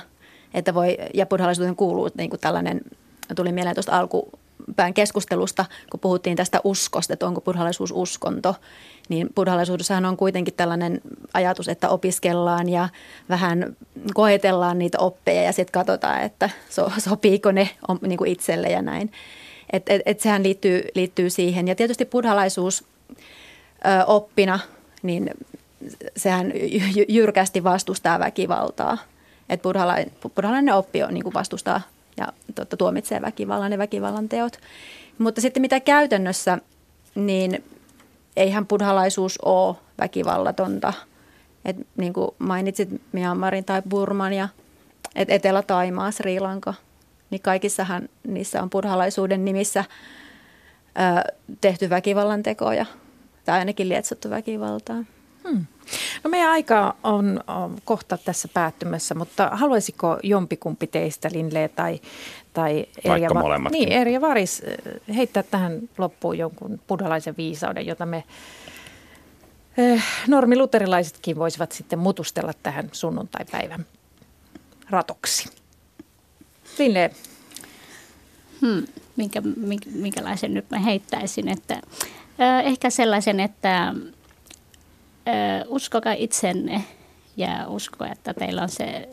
Että voi, ja buddhalaisuuteen kuuluu niin kuin tällainen, tuli mieleen tuosta alkupään keskustelusta, kun puhuttiin tästä uskosta, että onko buddhalaisuus uskonto. Niin buddhalaisuudessahan on kuitenkin tällainen ajatus, että opiskellaan ja vähän koetellaan niitä oppeja ja sitten katsotaan, että so, sopiiko ne niin kuin itselle ja näin. Et, et, et sehän liittyy, liittyy siihen. Ja tietysti buddhalaisuus ö, oppina, niin sehän jyrkästi vastustaa väkivaltaa. Että buddhalainen, buddhalainen oppi on, niin kuin vastustaa ja totta, tuomitsee väkivallan ja väkivallan teot. Mutta sitten mitä käytännössä, niin eihän buddhalaisuus ole väkivallatonta. Et niin kuin mainitsit Myanmarin tai Burman ja et Etelä-Taimaa, Sri Lanka – niin kaikissahan niissä on buddhalaisuuden nimissä ö, tehty väkivallan tekoja tai ainakin lietsottu väkivaltaa. Hmm.
No meidän aika on, on kohta tässä päättymässä, mutta haluaisiko jompikumpi teistä, Linle tai, tai
Erja, Va-
niin, Erja Varis, heittää tähän loppuun jonkun buddhalaisen viisauden, jota me eh, normiluterilaisetkin voisivat sitten mutustella tähän sunnuntaipäivän ratoksi. Linne.
Hmm, minkä, minkä, minkälaisen nyt mä heittäisin, että äh, ehkä sellaisen, että äh, uskokaa itsenne ja usko, että teillä on se,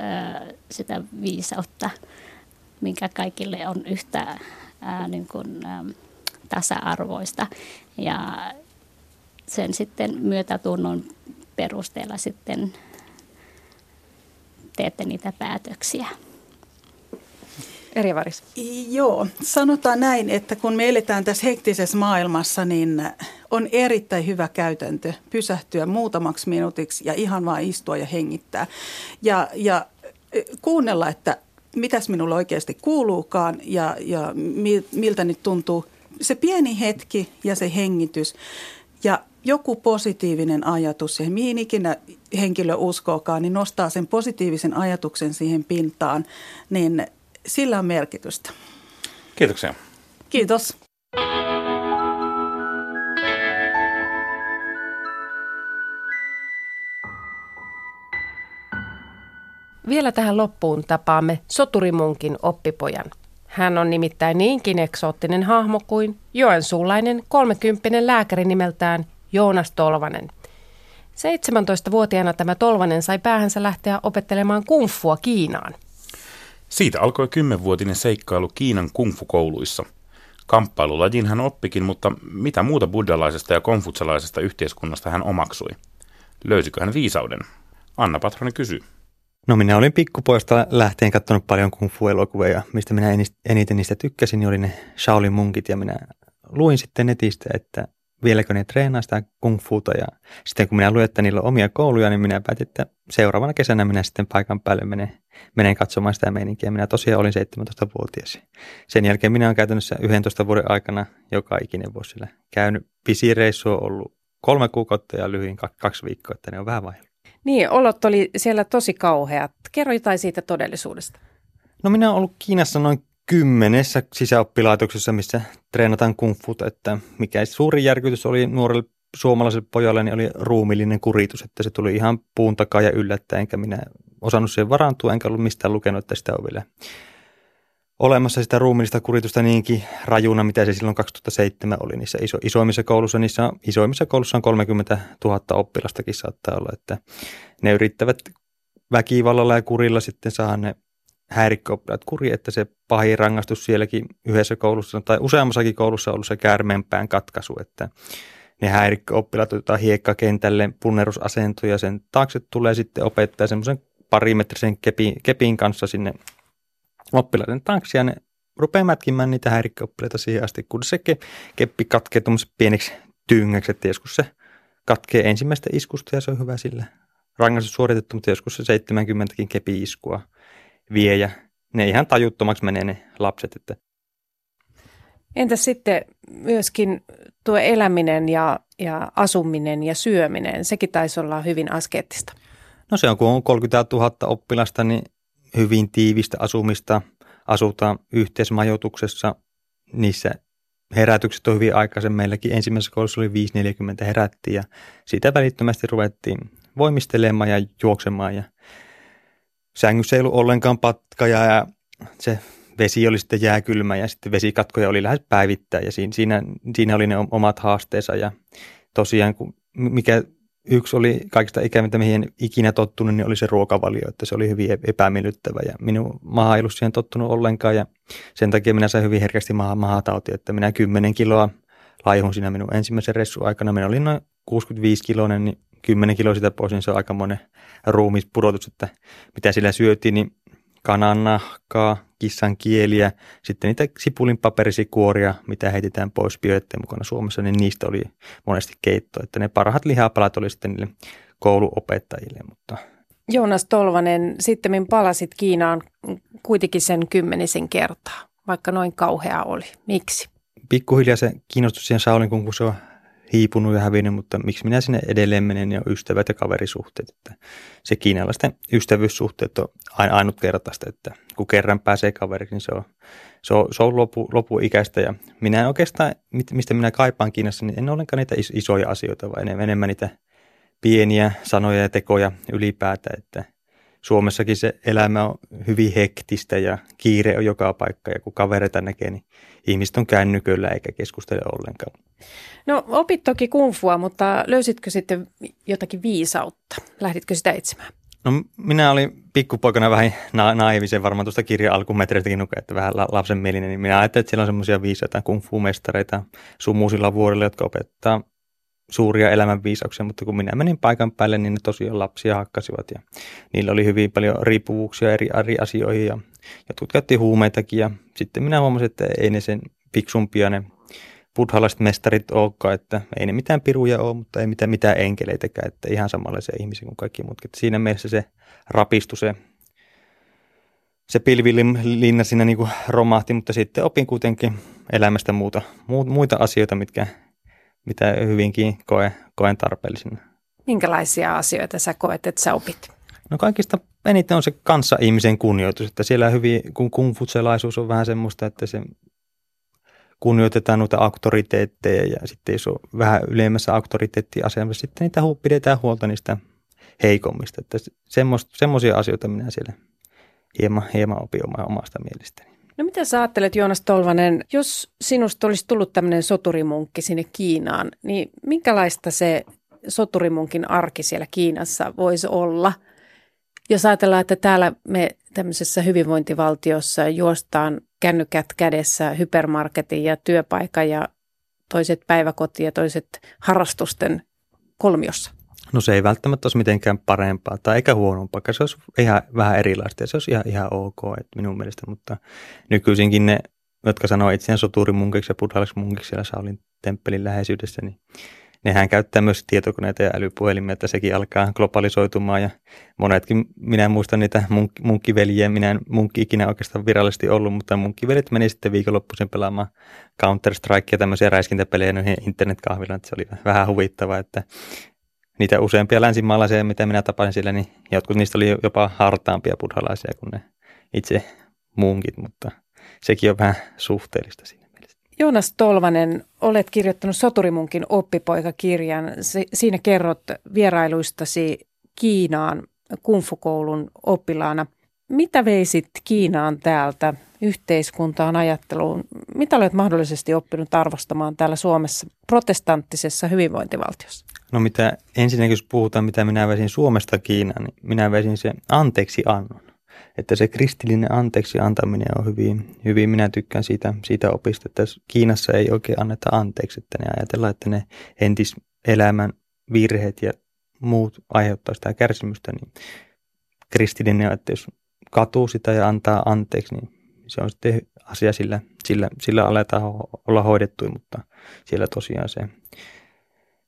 äh, sitä viisautta, minkä kaikille on yhtä äh, niin kuin, äh, tasa-arvoista. Ja sen sitten myötätunnon perusteella sitten teette niitä päätöksiä.
Eri Varis.
Joo, sanotaan näin, että kun me eletään tässä hektisessä maailmassa, niin on erittäin hyvä käytäntö pysähtyä muutamaksi minuutiksi ja ihan vaan istua ja hengittää. Ja, ja e, kuunnella, että mitäs minulle oikeasti kuuluukaan ja, ja miltä nyt tuntuu. Se pieni hetki ja se hengitys ja joku positiivinen ajatus, ja mihin ikinä henkilö uskookaan, niin nostaa sen positiivisen ajatuksen siihen pintaan, niin sillä on merkitystä.
Kiitoksia.
Kiitos.
Vielä tähän loppuun tapaamme soturimunkin oppipojan. Hän on nimittäin niinkin eksoottinen hahmo kuin joensuulainen kolmekymppinen lääkäri nimeltään Joonas Tolvanen. 17-vuotiaana tämä Tolvanen sai päähänsä lähteä opettelemaan kungfua Kiinaan.
Siitä alkoi kymmenvuotinen seikkailu Kiinan kungfu-kouluissa. Kamppailulajin hän oppikin, mutta mitä muuta buddhalaisesta ja konfutsalaisesta yhteiskunnasta hän omaksui? Löysikö hän viisauden? Anna Patroni kysyy.
No minä olin pikkupoista lähtien katsonut paljon kung fu-elokuvia mistä minä eniten niistä tykkäsin, niin oli ne Shaolin munkit ja minä luin sitten netistä, että vieläkö ne treenaa sitä kung futa ja sitten kun minä luin, että niillä on omia kouluja, niin minä päätin, että seuraavana kesänä minä sitten paikan päälle menen, menen katsomaan sitä meininkiä. Minä tosiaan olin 17-vuotias. Sen jälkeen minä olen käytännössä 11 vuoden aikana joka ikinen vuosi sillä käynyt. Pisin reissu on ollut kolme kuukautta ja lyhyin kaksi viikkoa, että ne on vähän vaihdellut.
Niin, olot oli siellä tosi kauheat. Kerro jotain siitä todellisuudesta.
No minä olen ollut Kiinassa noin kymmenessä sisäoppilaitoksessa, missä treenataan kung futa, että mikä suuri järkytys oli nuorelle suomalaiselle pojalle, niin oli ruumillinen kuritus, että se tuli ihan puun takaa ja yllättäen, enkä minä osannut siihen varantua, enkä ollut mistään lukenut, että sitä on vielä olemassa sitä ruumillista kuritusta niinkin rajuna, mitä se silloin 2007 oli niissä iso, isoimmissa koulussa. Niissä isoimmissa koulussa on 30 000 oppilastakin saattaa olla, että ne yrittävät väkivallalla ja kurilla sitten saada ne häirikköoppilaat kuri, että se pahin rangaistus sielläkin yhdessä koulussa tai useammassakin koulussa on ollut se käärmeenpään katkaisu, että ne häirikköoppilaat otetaan hiekkakentälle punnerusasentoja, sen taakse tulee sitten opettaja semmoisen parimetrisen kepin, kepin kanssa sinne oppilaiden taakse ja ne rupeaa mätkimään niitä häirikköoppilaita siihen asti, kun se ke, keppi katkee tuommoiseksi pieneksi tyngäksi, että joskus se katkee ensimmäistä iskusta ja se on hyvä sillä. Rangaistus suoritettu, mutta joskus se 70kin kepi-iskua vie ja ne ihan tajuttomaksi menee ne lapset. Että.
Entäs sitten myöskin tuo eläminen ja, ja asuminen ja syöminen, sekin taisi olla hyvin askeettista.
No se on, kun on 30 000 oppilasta, niin hyvin tiivistä asumista, asutaan yhteismajoituksessa, niissä herätykset on hyvin aikaisin. Meilläkin ensimmäisessä koulussa oli 5.40 herättiin ja siitä välittömästi ruvettiin voimistelemaan ja juoksemaan ja sängyssä ei ollut ollenkaan patkaja ja se vesi oli sitten jääkylmä ja sitten vesikatkoja oli lähes päivittäin ja siinä, siinä, siinä oli ne omat haasteensa ja tosiaan kun, mikä yksi oli kaikista ikävintä, mihin ikinä tottunut, niin oli se ruokavalio, että se oli hyvin epämiellyttävä ja minun maha ei ollut siihen tottunut ollenkaan ja sen takia minä sain hyvin herkästi maha, mahatauti, että minä 10 kiloa laihun siinä minun ensimmäisen ressun aikana. Minä olin noin 65 kiloinen, niin 10 kiloa sitä pois, niin se on aika monen ruumispudotus, että mitä sillä syötiin, niin kanan nahkaa, kissan kieliä, sitten niitä sipulin paperisikuoria, mitä heitetään pois bioetteen mukana Suomessa, niin niistä oli monesti keitto. Että ne parhaat lihapalat oli sitten niille kouluopettajille. Mutta...
Joonas Tolvanen, sitten palasit Kiinaan kuitenkin sen kymmenisen kertaa, vaikka noin kauhea oli. Miksi?
Pikkuhiljaa se kiinnostus siihen Saulin kun se on hiipunut ja hävinnyt, mutta miksi minä sinne edelleen menen, on ystävät ja kaverisuhteet. Että se kiinalaisten ystävyyssuhteet on ainutkertaista, että kun kerran pääsee kaveriksi, niin se on, se on, se on lopu, lopuikäistä. Ja minä en oikeastaan, mistä minä kaipaan Kiinassa, niin en ollenkaan niitä isoja asioita, vaan enemmän niitä pieniä sanoja ja tekoja ylipäätään, että Suomessakin se elämä on hyvin hektistä ja kiire on joka paikka ja kun kavereita näkee, niin ihmiset on kännyköllä eikä keskustele ollenkaan.
No opit toki kungfua, mutta löysitkö sitten jotakin viisautta? Lähditkö sitä etsimään?
No minä olin pikkupoikana vähän na- naivisen varmaan tuosta kirjan alkumetreitäkin nuke, että vähän la- lapsenmielinen, niin minä ajattelin, että siellä on semmoisia viisaita kungfu-mestareita sumuusilla vuorilla, jotka opettaa suuria elämänviisauksia, mutta kun minä menin paikan päälle, niin ne tosiaan lapsia hakkasivat ja niillä oli hyvin paljon riippuvuuksia eri, eri asioihin ja jotkut käytti huumeitakin ja sitten minä huomasin, että ei ne sen fiksumpia ne buddhalaiset mestarit olekaan, että ei ne mitään piruja ole, mutta ei mitään, mitään enkeleitäkään, että ihan samanlaisia ihmisiä kuin kaikki muut. Että siinä mielessä se rapistu se, se pilvilinna siinä niin kuin romahti, mutta sitten opin kuitenkin elämästä muuta, muita asioita, mitkä, mitä hyvinkin koe, koen tarpeellisina.
Minkälaisia asioita sä koet, että sä opit?
No kaikista eniten on se kanssa-ihmisen kunnioitus, että siellä hyvin, kun kungfutselaisuus on vähän semmoista, että se kunnioitetaan noita auktoriteetteja ja sitten jos on vähän ylemmässä auktoriteettiasemassa, sitten niitä pidetään huolta niistä heikommista. Että semmoisia asioita minä siellä hieman, hieman opin omasta mielestäni.
No mitä sä ajattelet Joonas Tolvanen, jos sinusta olisi tullut tämmöinen soturimunkki sinne Kiinaan, niin minkälaista se soturimunkin arki siellä Kiinassa voisi olla? Jos ajatellaan, että täällä me tämmöisessä hyvinvointivaltiossa juostaan kännykät kädessä hypermarketin ja työpaikan ja toiset päiväkoti ja toiset harrastusten kolmiossa.
No se ei välttämättä olisi mitenkään parempaa tai eikä huonompaa, se olisi ihan vähän erilaista ja se olisi ihan, ihan ok että minun mielestä, mutta nykyisinkin ne, jotka sanoo itseään soturimunkiksi ja buddhalaisiksi munkiksi siellä Saulin temppelin läheisyydessä, niin nehän käyttää myös tietokoneita ja älypuhelimia, että sekin alkaa globalisoitumaan ja monetkin, minä muistan niitä munk- munkkiveljiä, minä en munkki ikinä oikeastaan virallisesti ollut, mutta munkkivelit meni sitten viikonloppuisin pelaamaan counter strike ja tämmöisiä räiskintäpelejä noihin internetkahvilaan, että se oli vähän huvittavaa, että niitä useampia länsimaalaisia, mitä minä tapasin siellä, niin jotkut niistä oli jopa hartaampia buddhalaisia kuin ne itse munkit, mutta sekin on vähän suhteellista siinä mielessä.
Joonas Tolvanen, olet kirjoittanut Soturimunkin oppipoikakirjan. Siinä kerrot vierailuistasi Kiinaan kungfu-koulun oppilaana. Mitä veisit Kiinaan täältä yhteiskuntaan, ajatteluun? Mitä olet mahdollisesti oppinut arvostamaan täällä Suomessa protestanttisessa hyvinvointivaltiossa?
No mitä ensinnäkin, jos puhutaan, mitä minä väisin Suomesta Kiinaan, niin minä väisin se anteeksi annon. Että se kristillinen anteeksi antaminen on hyvin, hyvin minä tykkään siitä, siitä opista, että Kiinassa ei oikein anneta anteeksi, että ne ajatellaan, että ne entis elämän virheet ja muut aiheuttaa sitä kärsimystä, niin kristillinen, että jos katuu sitä ja antaa anteeksi, niin se on sitten asia sillä, sillä, sillä aletaan olla hoidettu, mutta siellä tosiaan se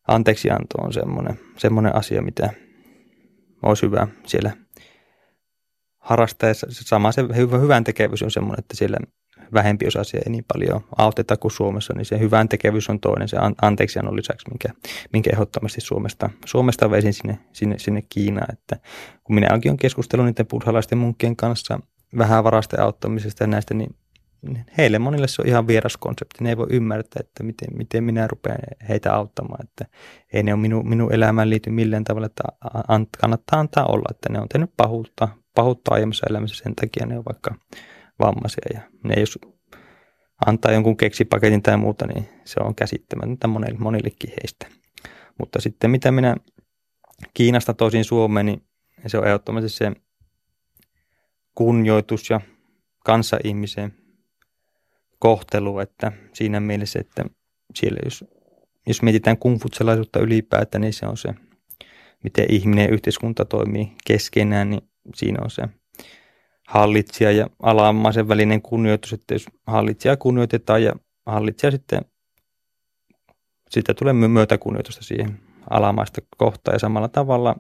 anteeksianto on semmoinen, semmoinen asia, mitä olisi hyvä siellä harrastaa. Sama se hyvä, hyvän tekevyys on semmoinen, että siellä vähempi osaisia ei niin paljon auteta kuin Suomessa, niin se hyvän tekevyys on toinen, se anteeksiannon lisäksi, minkä, minkä ehdottomasti Suomesta, Suomesta veisin sinne, sinne, sinne Kiinaan. Että kun minä onkin on keskustellut niiden buddhalaisten munkkien kanssa vähän varasten auttamisesta ja näistä, niin heille monille se on ihan vieras konsepti. Ne ei voi ymmärtää, että miten, miten minä rupean heitä auttamaan. Että ei ne ole minun, minun elämään liity millään tavalla, että kannattaa antaa olla, että ne on tehnyt pahuutta, pahuutta aiemmassa elämässä sen takia ne on vaikka vammaisia. Ja ne jos antaa jonkun keksipaketin tai muuta, niin se on käsittämätöntä monille, monillekin heistä. Mutta sitten mitä minä Kiinasta toisin Suomeen, niin se on ehdottomasti se kunnioitus ja kanssa-ihmisen kohtelu, että siinä mielessä, että siellä jos, jos mietitään kungfutselaisuutta ylipäätään, niin se on se, miten ihminen ja yhteiskunta toimii keskenään, niin siinä on se hallitsija ja alamaisen välinen kunnioitus, että jos hallitsija kunnioitetaan ja hallitsija sitten, sitä tulee myötäkunnioitusta siihen alamaista kohtaan ja samalla tavalla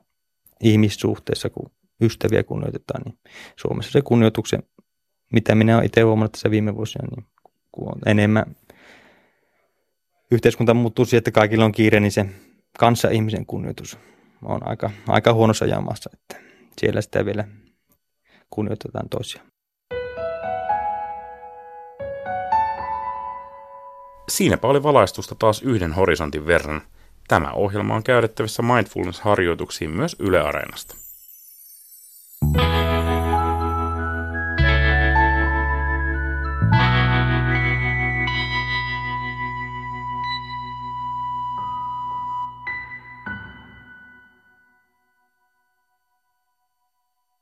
ihmissuhteessa, kun ystäviä kunnioitetaan, niin Suomessa se kunnioituksen, mitä minä olen itse huomannut tässä viime vuosina, niin kun on enemmän yhteiskunta muuttuu siihen, että kaikilla on kiire, niin se kanssa ihmisen kunnioitus on aika, aika huonossa jamassa, että siellä sitä vielä kunnioitetaan toisiaan.
Siinäpä oli valaistusta taas yhden horisontin verran. Tämä ohjelma on käytettävissä mindfulness-harjoituksiin myös Yle Areenasta. Thank you.